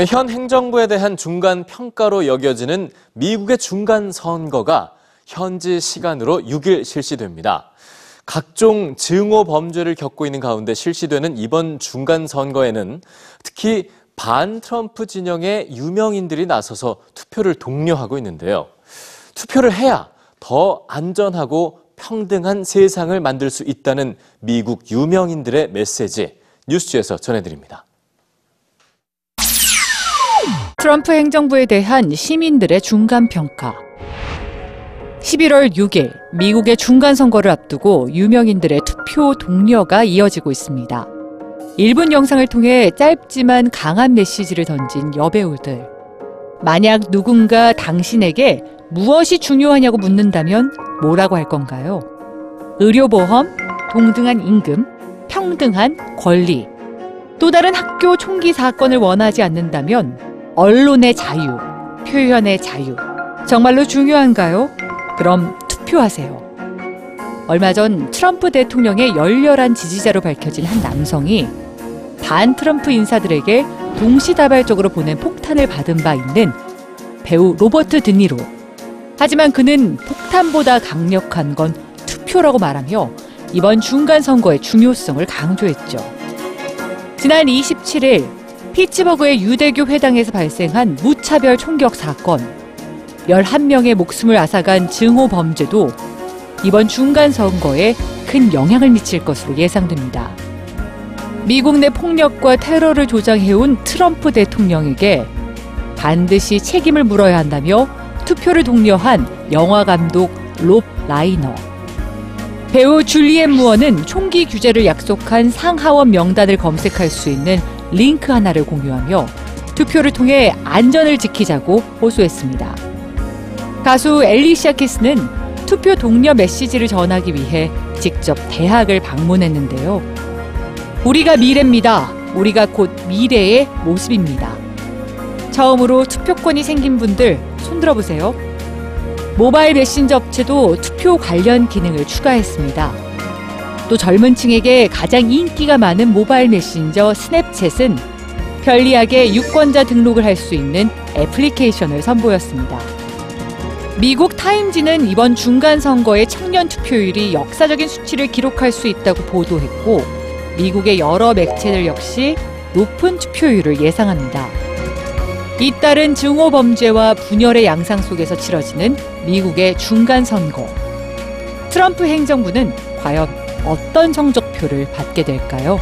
네, 현 행정부에 대한 중간 평가로 여겨지는 미국의 중간 선거가 현지 시간으로 6일 실시됩니다. 각종 증오 범죄를 겪고 있는 가운데 실시되는 이번 중간 선거에는 특히 반 트럼프 진영의 유명인들이 나서서 투표를 독려하고 있는데요. 투표를 해야 더 안전하고 평등한 세상을 만들 수 있다는 미국 유명인들의 메시지 뉴스지에서 전해드립니다. 트럼프 행정부에 대한 시민들의 중간 평가. 11월 6일 미국의 중간 선거를 앞두고 유명인들의 투표 독려가 이어지고 있습니다. 1분 영상을 통해 짧지만 강한 메시지를 던진 여배우들. 만약 누군가 당신에게 무엇이 중요하냐고 묻는다면 뭐라고 할 건가요? 의료보험, 동등한 임금, 평등한 권리. 또 다른 학교 총기 사건을 원하지 않는다면 언론의 자유, 표현의 자유. 정말로 중요한가요? 그럼 투표하세요. 얼마 전 트럼프 대통령의 열렬한 지지자로 밝혀진 한 남성이 반 트럼프 인사들에게 동시다발적으로 보낸 폭탄을 받은 바 있는 배우 로버트 드니로. 하지만 그는 폭탄보다 강력한 건 투표라고 말하며 이번 중간 선거의 중요성을 강조했죠. 지난 27일 피츠버그의 유대교 회당에서 발생한 무차별 총격 사건, 11명의 목숨을 앗아간 증오 범죄도 이번 중간 선거에 큰 영향을 미칠 것으로 예상됩니다. 미국 내 폭력과 테러를 조장해온 트럼프 대통령에게 반드시 책임을 물어야 한다며 투표를 독려한 영화 감독 롭 라이너. 배우 줄리엣 무어는 총기 규제를 약속한 상하원 명단을 검색할 수 있는 링크 하나를 공유하며 투표를 통해 안전을 지키자고 호소했습니다. 가수 엘리샤 키스는 투표 독려 메시지를 전하기 위해 직접 대학을 방문했는데요. 우리가 미래입니다. 우리가 곧 미래의 모습입니다. 처음으로 투표권이 생긴 분들 손들어 보세요. 모바일 메신저 업체도 투표 관련 기능을 추가했습니다. 또 젊은 층에게 가장 인기가 많은 모바일 메신저 스냅챗은 편리하게 유권자 등록을 할 수 있는 애플리케이션을 선보였습니다. 미국 타임지는 이번 중간 선거의 청년 투표율이 역사적인 수치를 기록할 수 있다고 보도했고, 미국의 여러 매체들 역시 높은 투표율을 예상합니다. 잇따른 증오 범죄와 분열의 양상 속에서 치러지는 미국의 중간 선거. 트럼프 행정부는 과연 어떤 성적표를 받게 될까요?